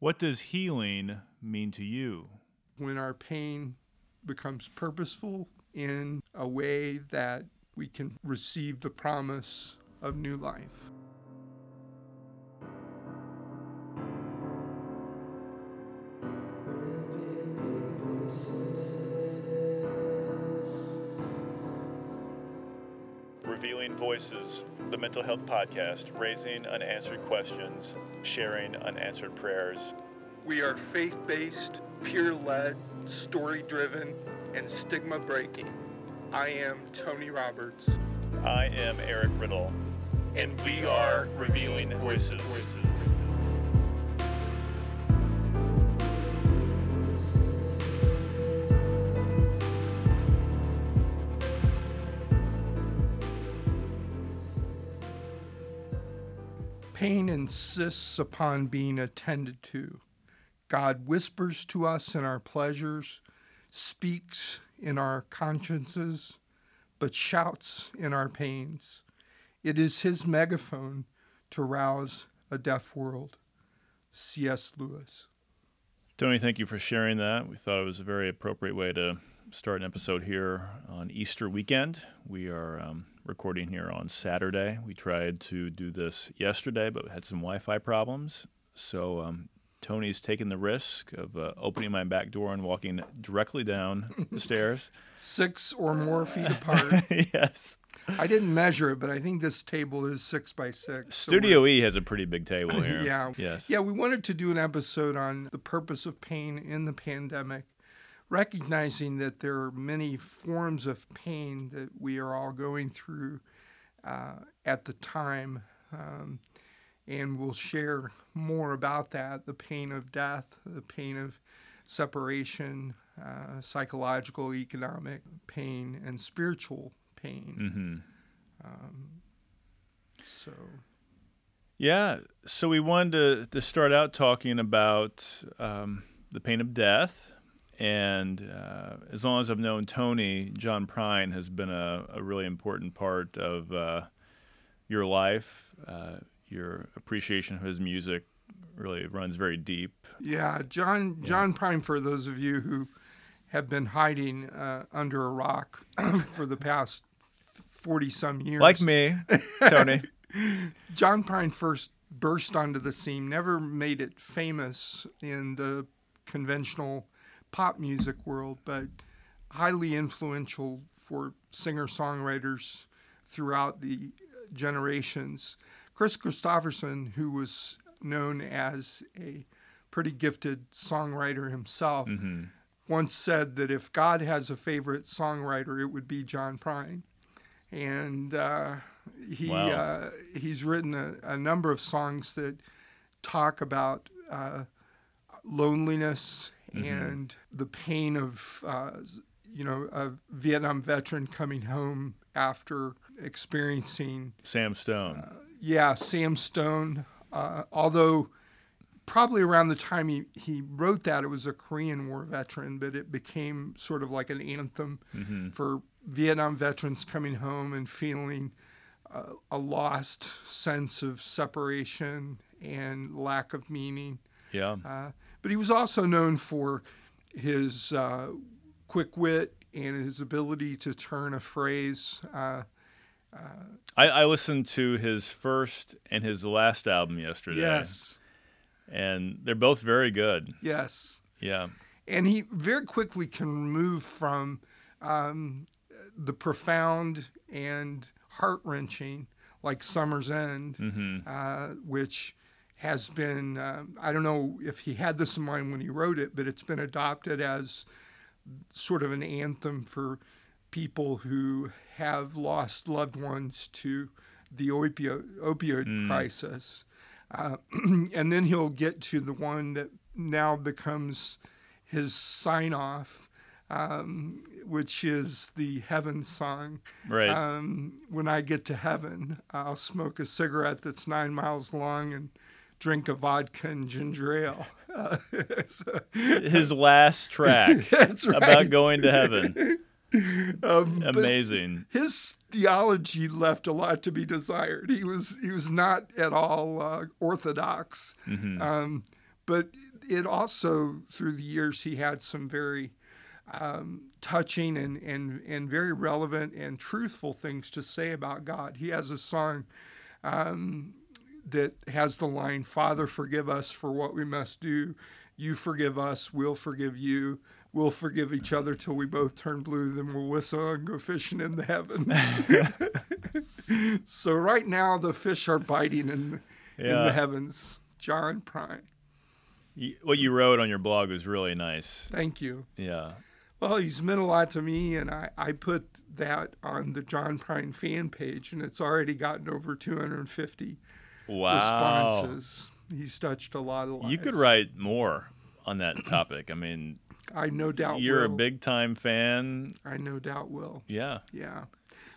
What does healing mean to you? When our pain becomes purposeful in a way that we can receive the promise of new life. Mental health podcast, raising unanswered questions, sharing unanswered prayers. We are faith based, peer led, story driven, and stigma breaking. I am Tony Roberts. I am Eric Riddle, and we are Revealing Voices. Insists upon being attended to. God whispers to us in our pleasures, speaks in our consciences, but shouts in our pains. It is his megaphone to rouse a deaf world. C.S. Lewis. Tony, thank you for sharing that. We thought it was a very appropriate way to start an episode here on Easter weekend. We are um, recording here on Saturday. We tried to do this yesterday, but had some Wi Fi problems. So um, Tony's taken the risk of uh, opening my back door and walking directly down the stairs. Six or more feet apart. yes. I didn't measure it, but I think this table is six by six. so Studio E has a pretty big table here. Yeah. Yes. Yeah, we wanted to do an episode on the purpose of pain in the pandemic, recognizing that there are many forms of pain that we are all going through uh, at the time. Um, and we'll share more about that the pain of death, the pain of separation, uh, psychological, economic pain, and spiritual pain. Mm-hmm. Um, so. Yeah. So we wanted to, to start out talking about um, the pain of death. And uh, as long as I've known Tony, John Prine has been a, a really important part of uh, your life. Uh, your appreciation of his music really runs very deep. Yeah, John John Prine. For those of you who have been hiding uh, under a rock for the past forty some years, Like me, Tony. John Prine first burst onto the scene. Never made it famous in the conventional pop music world, but highly influential for singer songwriters throughout the generations. Kris Kristofferson, who was known as a pretty gifted songwriter himself, hmm once said that if God has a favorite songwriter, it would be John Prine. And uh, he Wow. uh, he's written a, a number of songs that talk about uh, loneliness Mhm. and the pain of uh, you know a Vietnam veteran coming home after experiencing Sam Stone. uh, yeah, Sam Stone. Uh, although probably around the time he, he wrote that, it was a Korean War veteran, but it became sort of like an anthem hmm for Vietnam veterans coming home and feeling uh, a lost sense of separation and lack of meaning. Yeah. Uh, but he was also known for his uh, quick wit and his ability to turn a phrase. Uh, uh, I, I listened to his first and his last album yesterday. yes, And they're both very good. yes. Yeah. and he very quickly can move from um, the profound and heart wrenching, like Summer's End, hmm uh, which has been, um I don't know if he had this in mind when he wrote it, but it's been adopted as sort of an anthem for people who have lost loved ones to the opioid, opioid Mm. crisis. Uh, and then he'll get to the one that now becomes his sign off, um, which is the heaven song. Right. Um, when I get to heaven, I'll smoke a cigarette that's nine miles long and drink a vodka and ginger ale. Uh, so- his last track right. about going to heaven. Um, Amazing. his theology left a lot to be desired. He was he was not at all uh, orthodox. hmm Um, but it also through the years he had some very um, touching and, and and very relevant and truthful things to say about God. He has a song um, that has the line, "Father, forgive us for what we must do. You forgive us, we'll forgive you." We'll forgive each other till we both turn blue, then we'll whistle and go fishing in the heavens. so right now the fish are biting in, in the heavens. John Prine. What you wrote on your blog was really nice. Thank you. Yeah. Well, he's meant a lot to me, and I, I put that on the John Prine fan page, and it's already gotten over 250 Wow. responses. He's touched a lot of lives. You could write more on that topic. I mean, I no doubt you're a big time fan. I no doubt will. Yeah. Yeah.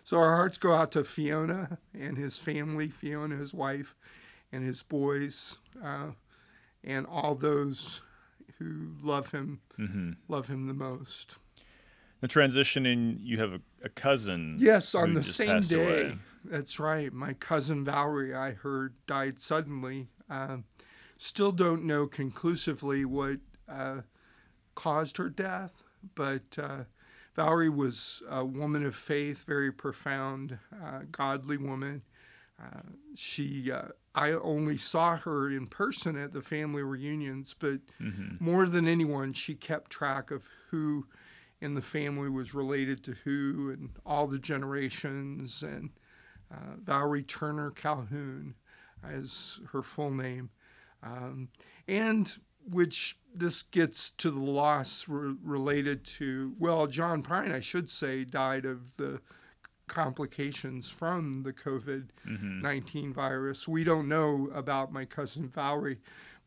So our hearts go out to Fiona and his family, Fiona, his wife, and his boys, uh, and all those who love him, hmm love him the most. The transitioning, you have a, a cousin. Yes, on the same day. away. That's right. My cousin Valerie, I heard, died suddenly. Um, still don't know conclusively what uh, caused her death, but uh, Valerie was a woman of faith, very profound, uh, godly woman. Uh, she, uh, I only saw her in person at the family reunions, but hmm more than anyone, she kept track of who in the family was related to who and all the generations. And uh, Valerie Turner Calhoun is her full name. Um, and which this gets to the loss re- related to, well, John Prine, I should say, died of the complications from the COVID hmm 19 virus. We don't know about my cousin Valerie,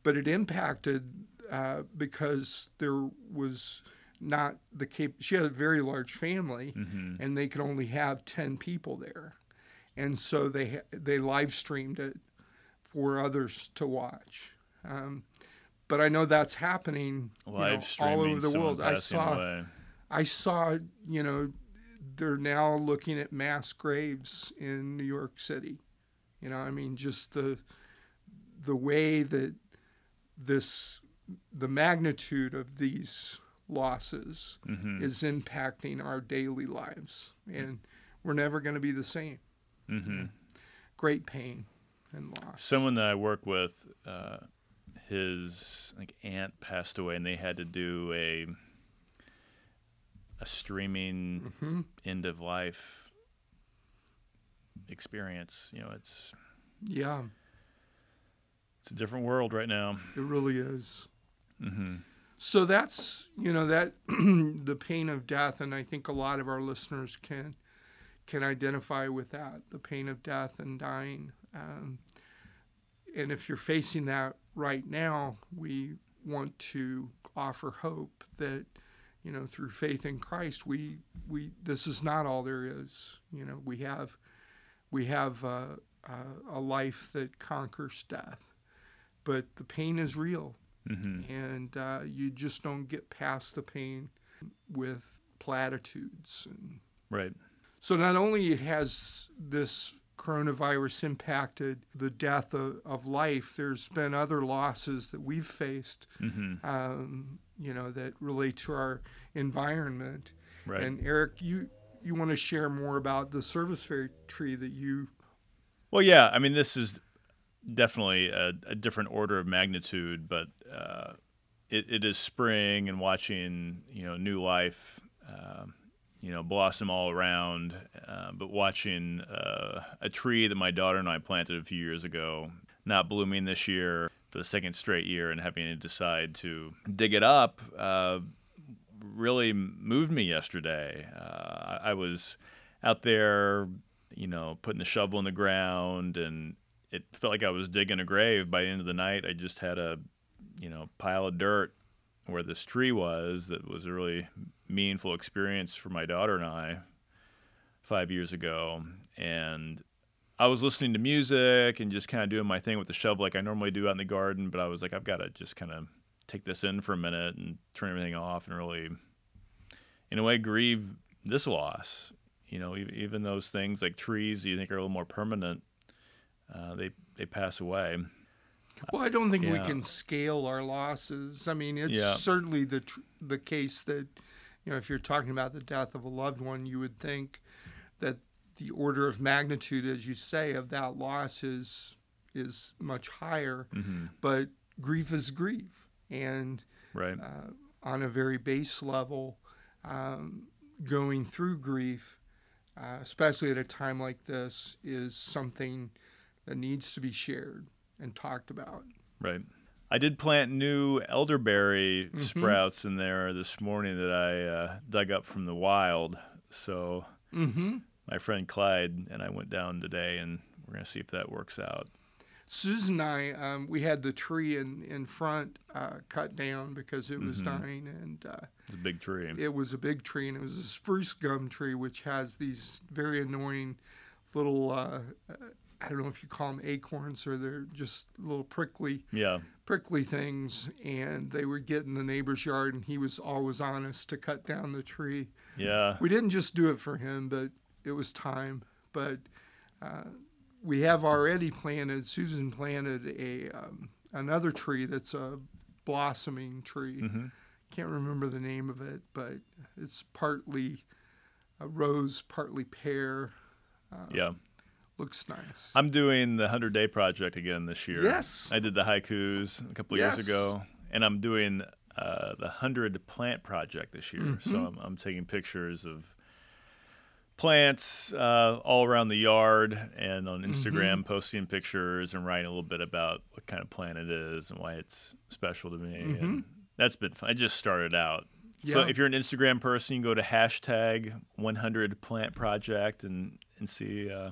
but it impacted uh, because there was not the cap- she had a very large family hmm and they could only have 10 people there. And so they they live streamed it for others to watch. Um, but I know that's happening know, all over the world. I saw away. I saw, you know, they're now looking at mass graves in New York City. You know, I mean, just the the way that this the magnitude of these losses hmm is impacting our daily lives, and we're never going to be the same. Hmm Great pain and loss. Someone that I work with, uh, his like aunt passed away, and they had to do a a streaming hmm end of life experience. You know, it's Yeah, it's a different world right now. it really is. hmm So that's you know that the pain of death, and I think a lot of our listeners can can identify with that, the pain of death and dying. Um, and if you're facing that right now, we want to offer hope that you know through faith in Christ, we we this is not all there is. You know, we have we have a, a, a life that conquers death, but the pain is real hmm and uh, you just don't get past the pain with platitudes. And Right. So not only has this coronavirus impacted the death of, of life, there's been other losses that we've faced, hmm um, you know, that relate to our environment. Right. And Eric, you you want to share more about the serviceberry tree that you Well, yeah. I mean, this is definitely a, a different order of magnitude, but uh, it, it is spring and watching, you know, new life, um, you know, blossom all around. Uh, but watching uh, a tree that my daughter and I planted a few years ago not blooming this year for the second straight year and having to decide to dig it up uh, really moved me yesterday. Uh, I, was out there, you know, putting the shovel in the ground, and it felt like I was digging a grave. By the end of the night, I just had a, you know, pile of dirt where this tree was. That was really meaningful experience for my daughter and I five years ago, and I was listening to music and just kind of doing my thing with the shovel like I normally do out in the garden. But I was like, I've got to just kind of take this in for a minute and turn everything off and really, in a way, grieve this loss. You know, even those things like trees you think are a little more permanent, uh, they they pass away. Well, I don't think we can scale our losses. I mean, it's Yeah. certainly the tr- the case that you know if you're talking about the death of a loved one, you would think that the order of magnitude, as you say, of that loss is is much higher. hmm But grief is grief, and Right. uh, on a very base level, um, going through grief, uh, especially at a time like this, is something that needs to be shared and talked about. Right. I did plant new elderberry Mhm. sprouts in there this morning that I uh, dug up from the wild. So Mm-hmm. my friend Clyde and I went down today, and we're gonna see if that works out. Susan and I, um, we had the tree in in front uh, cut down because it was Mhm. dying, and uh, It's a big tree. it was a big tree, and it was a sweetgum tree, which has these very annoying little. Uh, uh, I don't know if you call them acorns or they're just little prickly Yeah. prickly things, and they would get in the neighbor's yard, and he was always on us to cut down the tree. Yeah. We didn't just do it for him, but it was time. But uh, we have already planted. Susan planted a um, another tree that's a blossoming tree. hmm Can't remember the name of it, but it's partly a rose, partly pear. Uh, Yeah. Looks nice. I'm doing the hundred day project again this year. Yes. I did the haikus a couple Yes. years ago, and I'm doing uh, the hundred plant project this year. So Mhm. I'm, I'm taking pictures of plants uh, all around the yard and on Instagram, posting pictures and writing a little bit about what kind of plant it is and why it's special to me. And that's been fun. I just started out. Yeah. So if you're an Instagram person, you can go to hashtag 100 plant project and and see uh,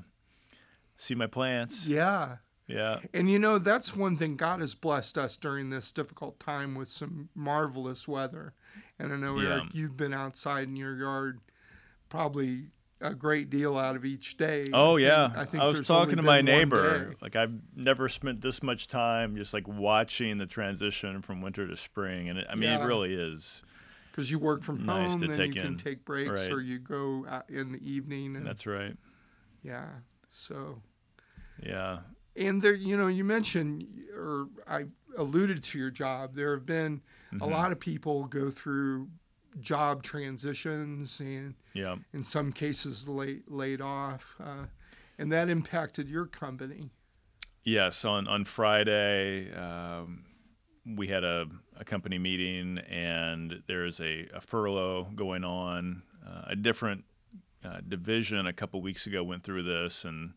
see my plants. Yeah. Yeah. And you know, that's one thing God has blessed us during this difficult time with some marvelous weather. And I know, Yeah. Eric, you've been outside in your yard probably a great deal out of each day. Oh yeah. I think- I was talking to my neighbor. Like I've never spent this much time just like watching the transition from winter to spring, and it, I mean Yeah. it really is. Because you work from Nice home, to then take you can take breaks, Right. or you go out in the evening. And, That's right. yeah. So, Yeah. and there, you know, you mentioned, or I alluded to your job. There have been a Mhm. lot of people go through job transitions and Yeah. in some cases laid, laid off. Uh, and that impacted your company. Yes, on on Friday, um, we had a, a company meeting, and there's a, a furlough going on. Uh, a different uh, division a couple weeks ago went through this and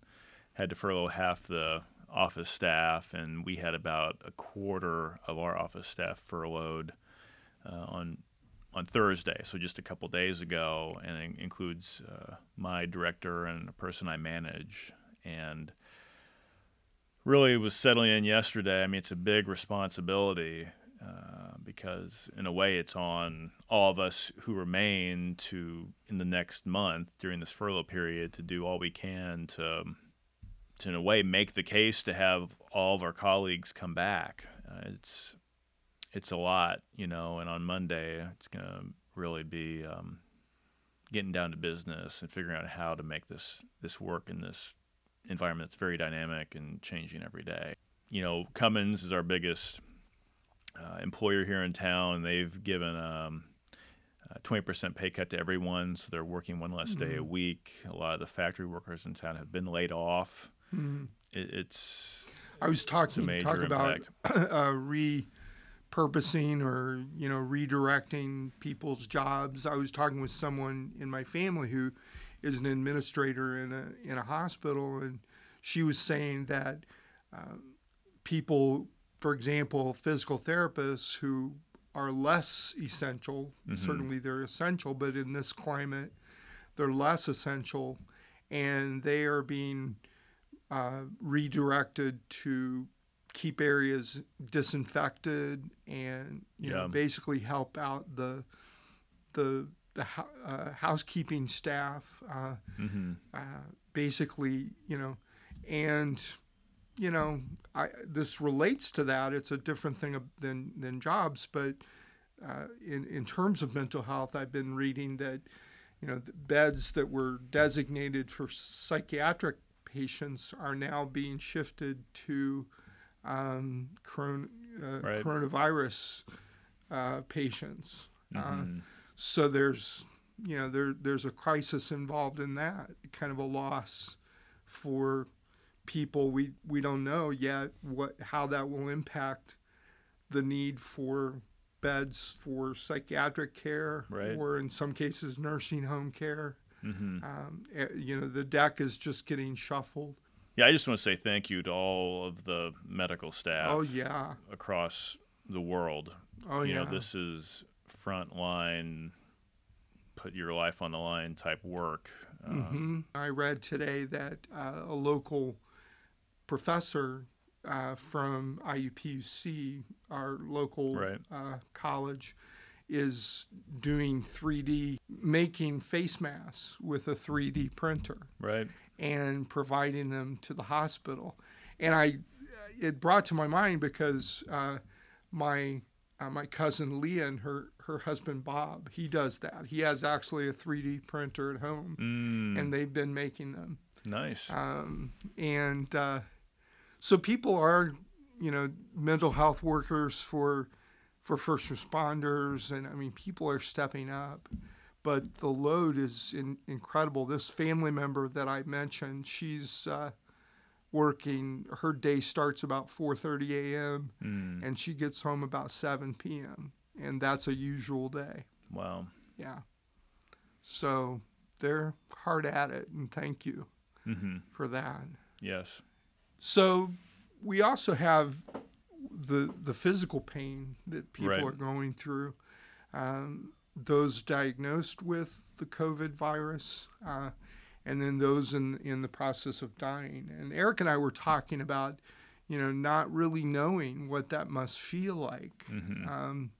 had to furlough half the office staff, and we had about a quarter of our office staff furloughed uh, on on Thursday, so just a couple days ago, and it includes uh, my director and a person I manage, and really was settling in yesterday. I mean, it's a big responsibility uh, because, in a way, it's on all of us who remain to, in the next month during this furlough period, to do all we can to, to in a way, make the case to have all of our colleagues come back. Uh, it's it's a lot, you know, and on Monday it's going to really be um, getting down to business and figuring out how to make this this work in this environment that's very dynamic and changing every day. You know, Cummins is our biggest uh, employer here in town, and they've given um, a 20% pay cut to everyone, so they're working one less day a Mhm. week. A lot of the factory workers in town have been laid off. Mhm. It, it's I was talking talk about uh, repurposing or you know redirecting people's jobs. I was talking with someone in my family who is an administrator in a in a hospital, and she was saying that um, people, for example, physical therapists who are less essential. Mhm. Certainly, they're essential, but in this climate, they're less essential, and they are being uh, redirected to keep areas disinfected and you know basically help out the the the uh, housekeeping staff uh, hmm uh, basically you know and you know I this relates to that it's a different thing than than jobs but uh, in in terms of mental health I've been reading that you know the beds that were designated for psychiatric patients are now being shifted to um, coron- uh, Right. coronavirus uh, patients. Uh, Mhm. so there's you know there there's a crisis involved in that kind of a loss for people we we don't know yet what how that will impact the need for beds for psychiatric care Right. or in some cases nursing home care Mhm. um, eh, you know the deck is just getting shuffled Yeah, I just want to say thank you to all of the medical staff oh yeah across the world. oh you yeah know, this is frontline, put your life on the line type work. Um, hmm I read today that uh, a local professor uh, from IUPUC, our local Right. uh, college, is doing 3D, making face masks with a 3D printer Right. and providing them to the hospital. And I, it brought to my mind because uh, my uh, my cousin Leah and her her husband Bob, he does that. He has actually a 3D printer at home, Mm, and they've been making them. nice. Um, and uh, so people are, you know, mental health workers for for first responders, and I mean, people are stepping up. But the load is in, incredible. This family member that I mentioned, she's uh, working. Her day starts about 4:30 a.m. Mm, and she gets home about 7 p.m. And that's a usual day. wow. Yeah. So they're hard at it, and thank you hmm for that. Yes. So we also have the the physical pain that people Right. are going through. Um, those diagnosed with the COVID virus, uh, and then those in in the process of dying. And Eric and I were talking about, you know, not really knowing what that must feel like. hmm Um,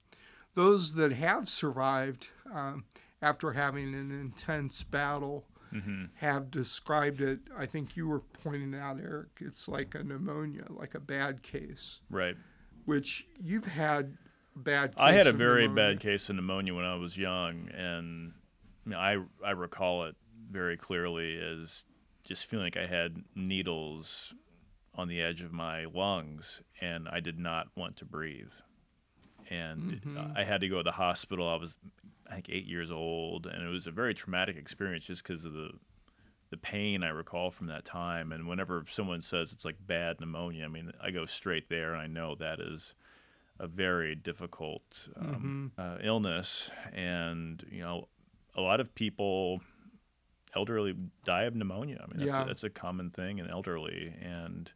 those that have survived um, after having an intense battle hmm have described it. I think you were pointing out, Eric. It's like a pneumonia, like a bad case, Right. which you've had bad. Case I had a very pneumonia. bad case of pneumonia when I was young, and I, mean, I I recall it very clearly as just feeling like I had needles on the edge of my lungs, and I did not want to breathe. And Mhm. I had to go to the hospital. I was, I think, eight years old, and it was a very traumatic experience just because of the the pain I recall from that time. And whenever someone says it's like bad pneumonia, I mean, I go straight there, and I know that is a very difficult um, uh, illness, and you know, a lot of people, elderly, die of pneumonia. I mean, that's, Yeah. a, that's a common thing in elderly, and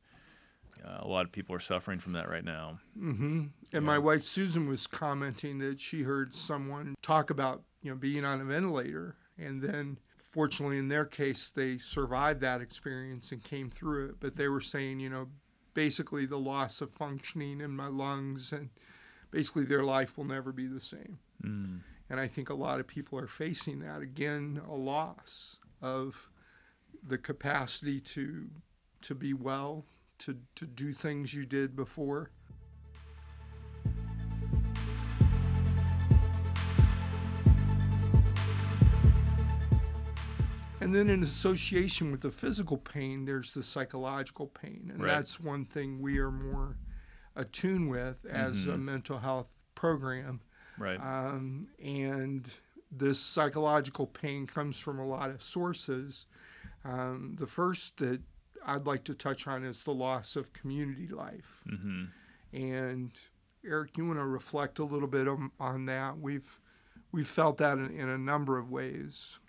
uh, a lot of people are suffering from that right now. hmm And my wife Susan was commenting that she heard someone talk about you know being on a ventilator, and then fortunately in their case they survived that experience and came through it. But they were saying you know basically the loss of functioning in my lungs and basically their life will never be the same. Mm. And I think a lot of people are facing that again, a loss of the capacity to to be well, to to do things you did before. And then in association with the physical pain, there's the psychological pain. And Right. that's one thing we are more attuned with as a Mhm. mental health program. Right. Um, and this psychological pain comes from a lot of sources. Um, the first that I'd like to touch on is the loss of community life. hmm And Eric, you want to reflect a little bit on, on that? We've we've felt that in, in a number of ways.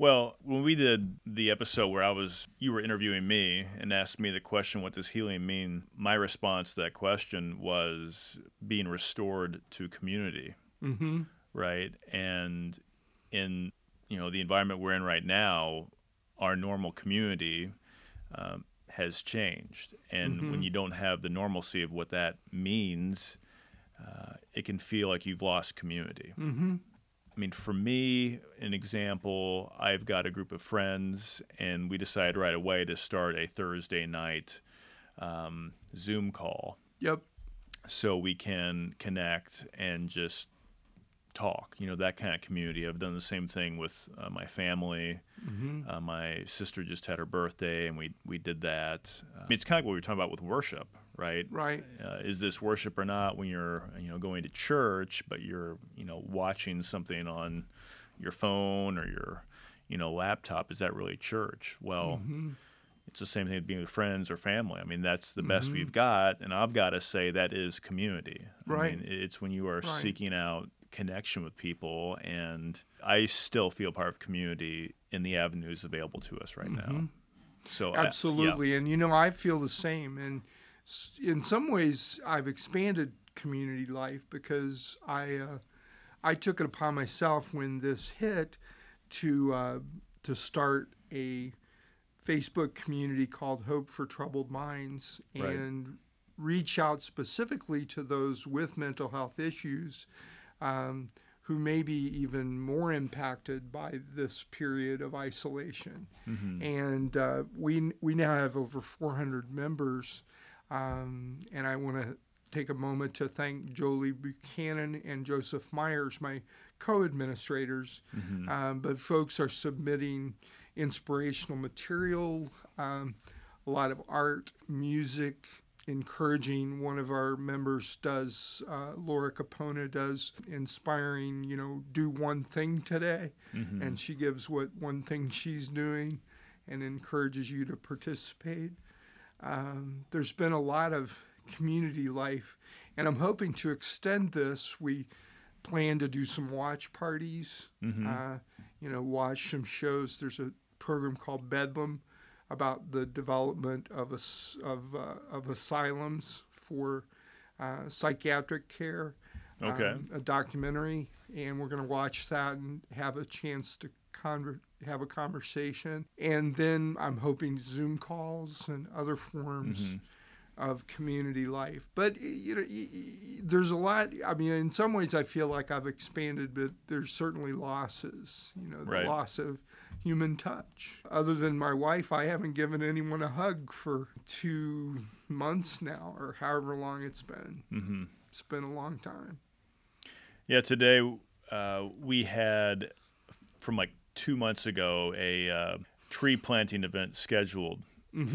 Well, when we did the episode where I was, you were interviewing me and asked me the question, "What does healing mean?" My response to that question was being restored to community. Mm-hmm. right? And in you know the environment we're in right now, our normal community um, has changed, and when Mhm. you don't have the normalcy of what that means, uh, it can feel like you've lost community. Mm-hmm. I mean, for me, an example, I've got a group of friends, and we decided right away to start a Thursday night um, Zoom call Yep. so we can connect and just talk you know that kind of community i've done the same thing with uh, my family Mm-hmm. uh, my sister just had her birthday and we we did that uh, it's kind of what we were talking about with worship right? Right. Uh, is this worship or not when you're you know going to church, but you're you know watching something on your phone or your you know laptop? Is that really church? Well. Mm-hmm. It's the same thing with being with friends or family. I mean, that's the best Mhm. we've got, and I've got to say that is community. I Right. mean, it's when you are Right. seeking out connection with people, and I still feel part of community in the avenues available to us right now. Mhm. So I- yeah. Absolutely. And, you know, I feel the same. And in some ways, I've expanded community life because I, uh, I took it upon myself when this hit to, uh, to start a Facebook community called Hope for Troubled Minds Right. and reach out specifically to those with mental health issues um, who may be even more impacted by this period of isolation Mhm. and uh, we we now have over 400 members. Um, and I want to take a moment to thank Jolie Buchanan and Joseph Myers, my co-administrators. Mhm. Um, but folks are submitting inspirational material, um, a lot of art, music. Encouraging one of our members does, uh, Laura Capona does, inspiring, you know, do one thing today Mhm. and she gives what one thing she's doing and encourages you to participate. Um, there's been a lot of community life, and I'm hoping to extend this. We plan to do some watch parties, Mhm. uh, you know, watch some shows. There's a program called Bedlam about the development of, as, of, uh, of asylums for uh, psychiatric care okay. um, a documentary, and we're going to watch that and have a chance to conver- have a conversation. And then I'm hoping Zoom calls and other forms Mhm. of community life. But you know, there's a lot. I mean, in some ways, I feel like I've expanded, but there's certainly losses. You know, the Right. loss of human touch. Other than my wife, I haven't given anyone a hug for two months now, or however long it's been. Mhm. It's been a long time. Yeah, today uh, we had from like two months ago a uh, tree planting event scheduled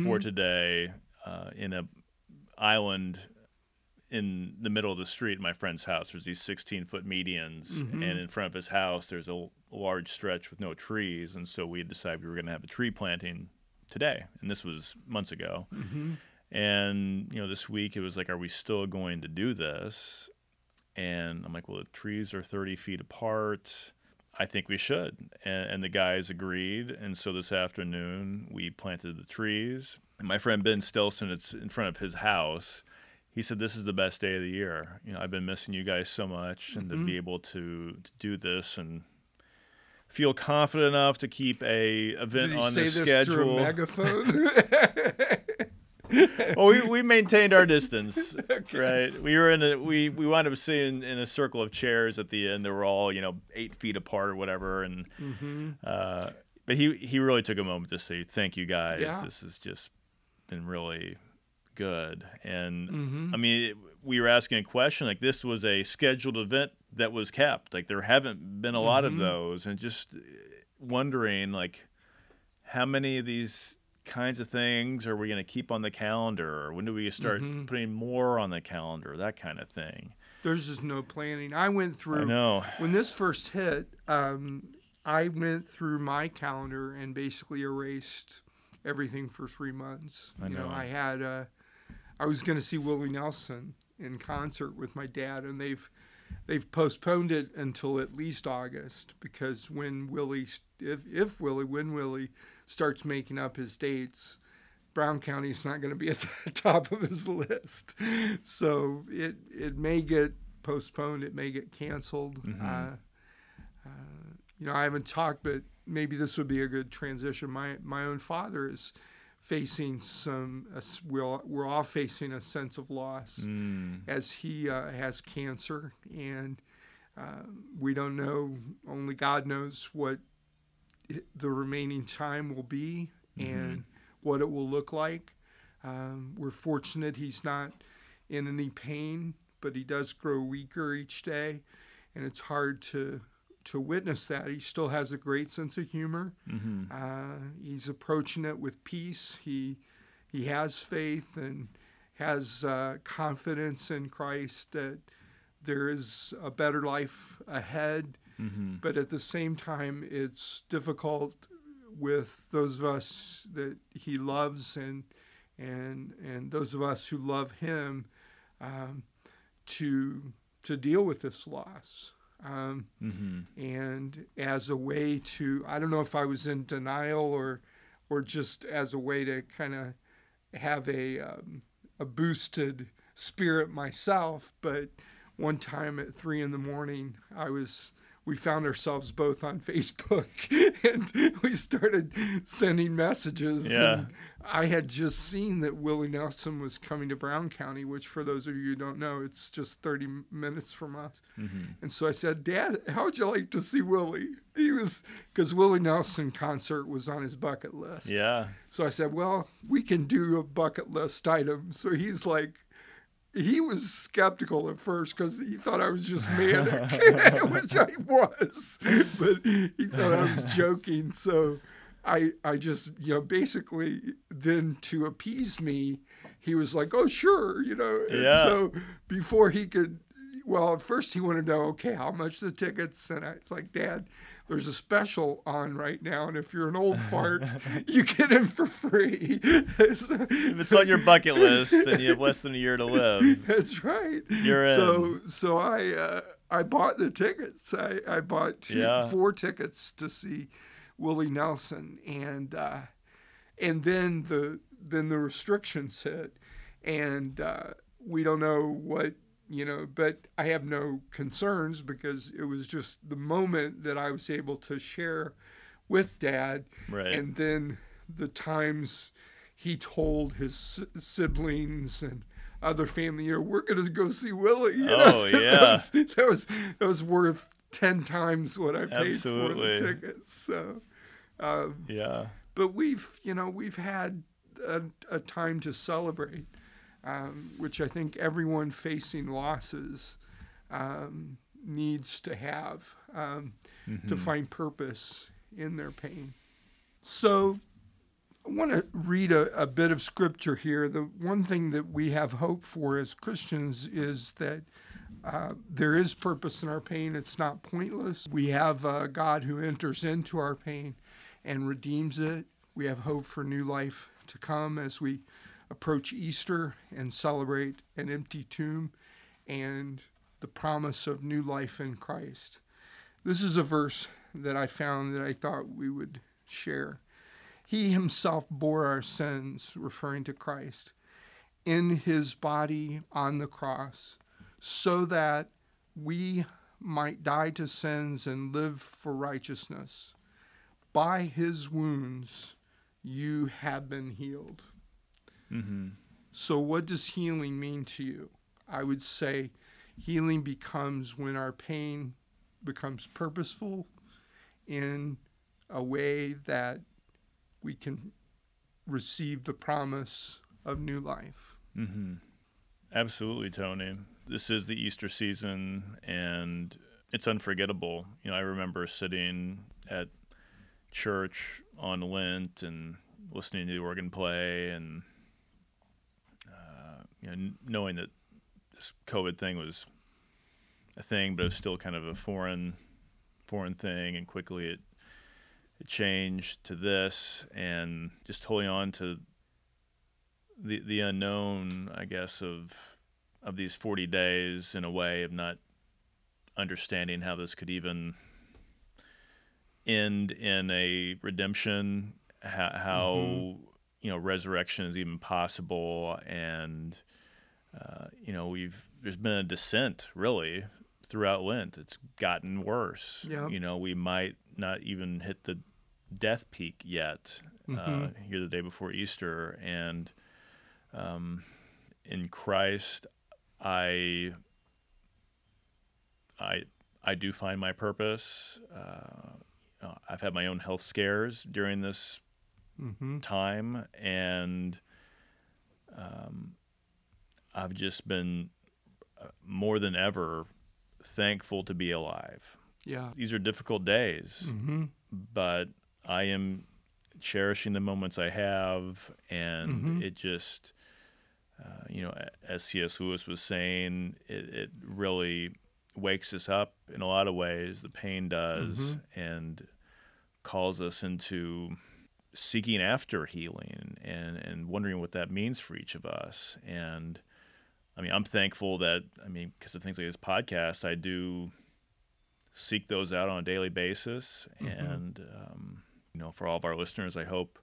for today uh, in a island in the middle of the street in my friend's house. There's these 16 foot medians, Mhm. and in front of his house there's a, a large stretch with no trees, and so we decided we were going to have a tree planting today, and this was months ago. Mm-hmm. And you know, this week it was like, are we still going to do this? And I'm like, well, the trees are 30 feet apart. I think we should. And, and the guys agreed. And so this afternoon we planted the trees. And my friend Ben Stilson, it's in front of his house. He said, "This is the best day of the year. You know, I've been missing you guys so much, and to Mhm. be able to, to do this and feel confident enough to keep a event Did he on say the this schedule." through a megaphone? well, we, we maintained our distance, right? We were in a we we wound up sitting in a circle of chairs at the end. They were all you know eight feet apart or whatever, and hmm uh, but he he really took a moment to say thank you guys. Yeah. This has just been really good, and hmm I mean it, we were asking a question like this was a scheduled event that was kept. Like there haven't been a lot of Mhm. those, and just wondering like how many of these kinds of things are we going to keep on the calendar or when do we start Mhm. putting more on the calendar that kind of thing There's just no planning. I went i through know when this first hit. Um, I went through my calendar and basically erased everything for three months. I you know, know. I had uh, I was going to see Willie Nelson in concert with my dad, and they've they've postponed it until at least August because when Willie, if if Willie, when Willie starts making up his dates, Brown County is not going to be at the top of his list. So it it may get postponed, it may get canceled. Mhm. Uh, uh, you know, I haven't talked, but maybe this would be a good transition. My my own father is facing some. Uh, we're we're all facing a sense of loss mm, as he uh, has cancer, and uh, we don't know. Only God knows what it, the remaining time will be and what it will look like. Um, we're fortunate he's not in any pain, but he does grow weaker each day, and it's hard to to witness that. He still has a great sense of humor. hmm Uh, he's approaching it with peace. He he has faith, and has uh, confidence in Christ that there is a better life ahead. Mm-hmm. But at the same time, it's difficult with those of us that he loves and and and those of us who love him um, to to deal with this loss. Um, Mm-hmm. and as a way to I don't know if I was in denial or or just as a way to kind of have a um, a boosted spirit myself. But one time at three in the morning, I was we found ourselves both on Facebook and we started sending messages. Yeah. And I had just seen that Willie Nelson was coming to Brown County, which for those of you who don't know, it's just 30 minutes from us. Mm-hmm. And so I said, Dad, how would you like to see Willie? He was, because Willie Nelson concert was on his bucket list. Yeah. So I said, well, we can do a bucket list item. So he's like, he was skeptical at first because he thought I was just manic, which I was, but he thought I was joking. So I, I just, you know, basically then to appease me, he was like, oh, sure, you know. And Yeah. so before he could, well, at first he wanted to know, okay, how much the tickets? And I was like, Dad, there's a special on right now, and if you're an old fart, you get in for free. So- If it's on your bucket list, then you have less than a year to live. That's right. You're in. So so I uh, I bought the tickets. I, I bought two, Yeah. four tickets to see Willie Nelson, and uh, and then the then the restrictions hit, and uh, we don't know what you know. But I have no concerns because it was just the moment that I was able to share with Dad, Right. and then the times he told his si- siblings and other family, you know, we're going to go see Willie. you know? Oh, yeah. that, was, that was that was worth ten times what I paid for the tickets. So, um, yeah. but we've you know we've had a, a time to celebrate, um, which I think everyone facing losses um, needs to have um, to Mhm. find purpose in their pain. So, I want to read a, a bit of scripture here. The one thing that we have hope for as Christians is that uh, there is purpose in our pain. It's not pointless. We have a God who enters into our pain and redeems it. We have hope for new life to come as we approach Easter and celebrate an empty tomb and the promise of new life in Christ. This is a verse that I found that I thought we would share. He himself bore our sins, referring to Christ, in his body on the cross, so that we might die to sins and live for righteousness. By his wounds, you have been healed. Mm-hmm. So, what does healing mean to you? I would say healing becomes when our pain becomes purposeful in a way that we can receive the promise of new life. Mm-hmm. Absolutely, Tony. This is the Easter season, and it's unforgettable. You know, I remember sitting at church on Lent and listening to the organ play, and you know, knowing that this COVID thing was a thing, but it was still kind of a foreign, foreign thing, and quickly it it changed to this, and just holding on to the the unknown, I guess, of of these forty days in a way of not understanding how this could even end in a redemption, how, how Mhm. you know resurrection is even possible, and uh, you know we've there's been a descent really throughout Lent. It's gotten worse. You know we might not even hit the death peak yet uh, Mhm. here the day before Easter, and um, in Christ, I, I, I do find my purpose. Uh, uh, I've had my own health scares during this Mm-hmm. time, and um, I've just been uh, more than ever thankful to be alive. Yeah. These are difficult days Mm-hmm. but I am cherishing the moments I have, and Mhm. it just uh, you know, as C.S. Lewis was saying, it, it, really wakes us up in a lot of ways. The pain does, mm-hmm. and calls us into seeking after healing and, and wondering what that means for each of us. And I mean, I'm thankful that, I mean, because of things like this podcast, I do seek those out on a daily basis. Mm-hmm. And, um, you know, for all of our listeners, I hope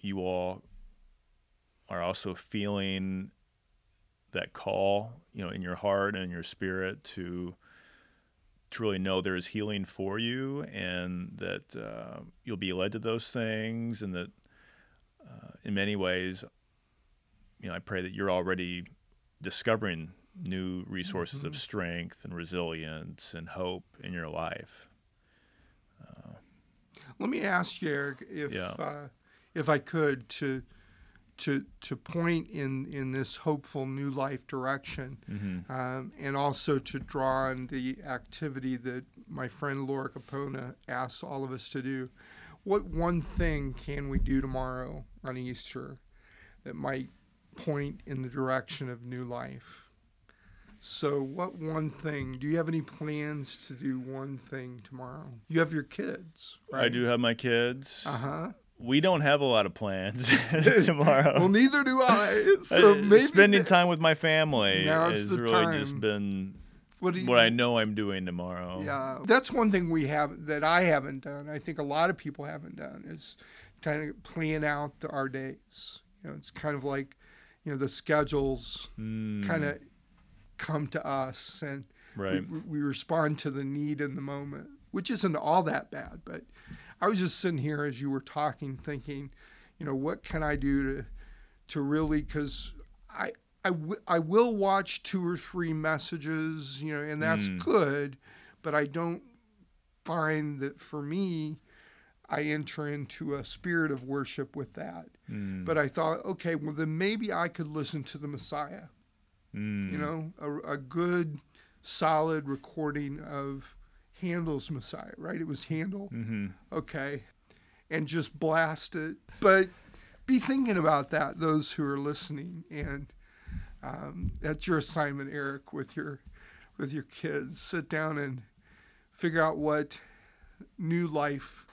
you all are also feeling that call, you know, in your heart and your spirit to truly really know there is healing for you and that uh, you'll be led to those things and that uh, in many ways you know i pray that you're already discovering new resources mm-hmm. of strength and resilience and hope in your life uh, let me ask you eric if yeah. Uh, if i could to to to point in in this hopeful new life direction, mm-hmm. um, and also to draw on the activity that my friend Laura Capona asks all of us to do. What one thing can we do tomorrow on Easter that might point in the direction of new life? So, what one thing? Do you have any plans to do one thing tomorrow? You have your kids, right? I do have my kids. Uh huh we don't have a lot of plans tomorrow. well, neither do I. So maybe spending time with my family has really time. just been what, what, I know I'm doing tomorrow. Yeah, that's one thing we have that I haven't done. I think a lot of people haven't done is trying to plan out our days. You know, it's kind of like you know the schedules mm. kind of come to us and right. we, we respond to the need in the moment, which isn't all that bad, but I was just sitting here as you were talking, thinking, you know, what can I do to to really because I I, w- I will watch two or three messages, you know, and that's mm. good, but I don't find that for me, I enter into a spirit of worship with that. Mm. But I thought, okay, well, then maybe I could listen to the Messiah. Mm. You know, a, a, good, solid recording of Handel's Messiah, right? It was Handel. Mm-hmm. Okay. And just blast it. But be thinking about that, those who are listening. And um, that's your assignment, Eric, with your with your kids. Sit down and figure out what new life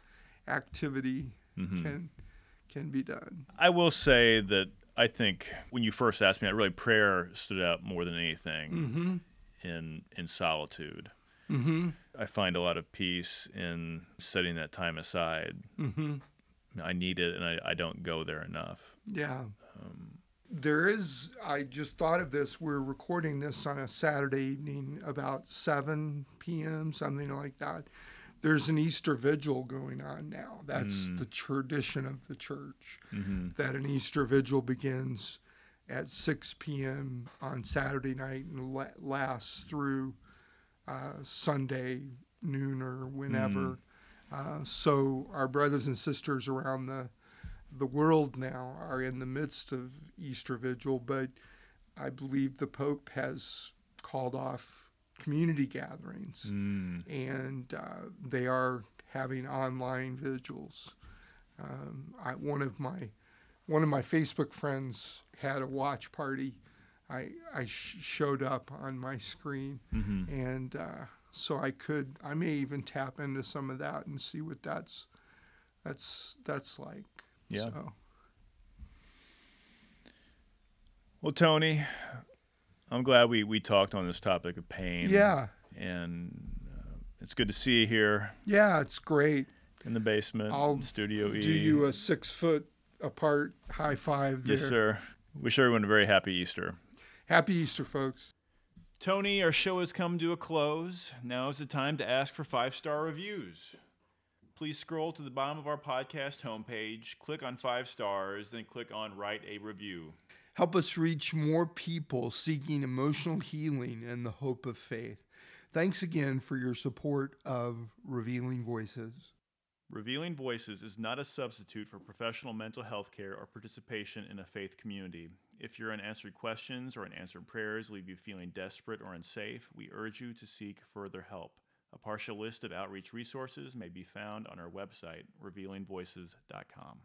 activity mm-hmm. can can be done. I will say that I think when you first asked me, that really prayer stood out more than anything mm-hmm. in in solitude. Mm-hmm. I find a lot of peace in setting that time aside. Mm-hmm. I need it, and I, I don't go there enough. Yeah. Um, there is, I just thought of this. We're recording this on a Saturday evening about 7 p.m., something like that. There's an Easter vigil going on now. That's mm. the tradition of the church, mm-hmm. that an Easter vigil begins at 6 p.m. on Saturday night and lasts through uh, Sunday noon or whenever. Mm. Uh, so our brothers and sisters around the the world now are in the midst of Easter Vigil, but I believe the Pope has called off community gatherings, mm. and uh, they are having online vigils. Um, I, one of my one of my Facebook friends had a watch party I I sh- showed up on my screen, mm-hmm. and uh, so I could I may even tap into some of that and see what that's that's that's like. Yeah. So. Well, Tony, I'm glad we we talked on this topic of pain. Yeah. And uh, it's good to see you here. Yeah, it's great. In the basement, I'll Studio E. Do you a six foot apart high five? There. Yes, sir. Wish everyone a very happy Easter. Happy Easter, folks. Tony, our show has come to a close. Now is the time to ask for five star reviews. Please scroll to the bottom of our podcast homepage, click on five stars, then click on write a review. Help us reach more people seeking emotional healing and the hope of faith. Thanks again for your support of Revealing Voices. Revealing Voices is not a substitute for professional mental health care or participation in a faith community. If your unanswered questions or unanswered prayers leave you feeling desperate or unsafe, we urge you to seek further help. A partial list of outreach resources may be found on our website, revealingvoices.com.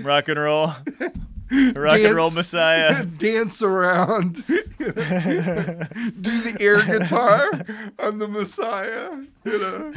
rock and roll, rock and roll Messiah. dance around, do the air guitar on the Messiah. You know,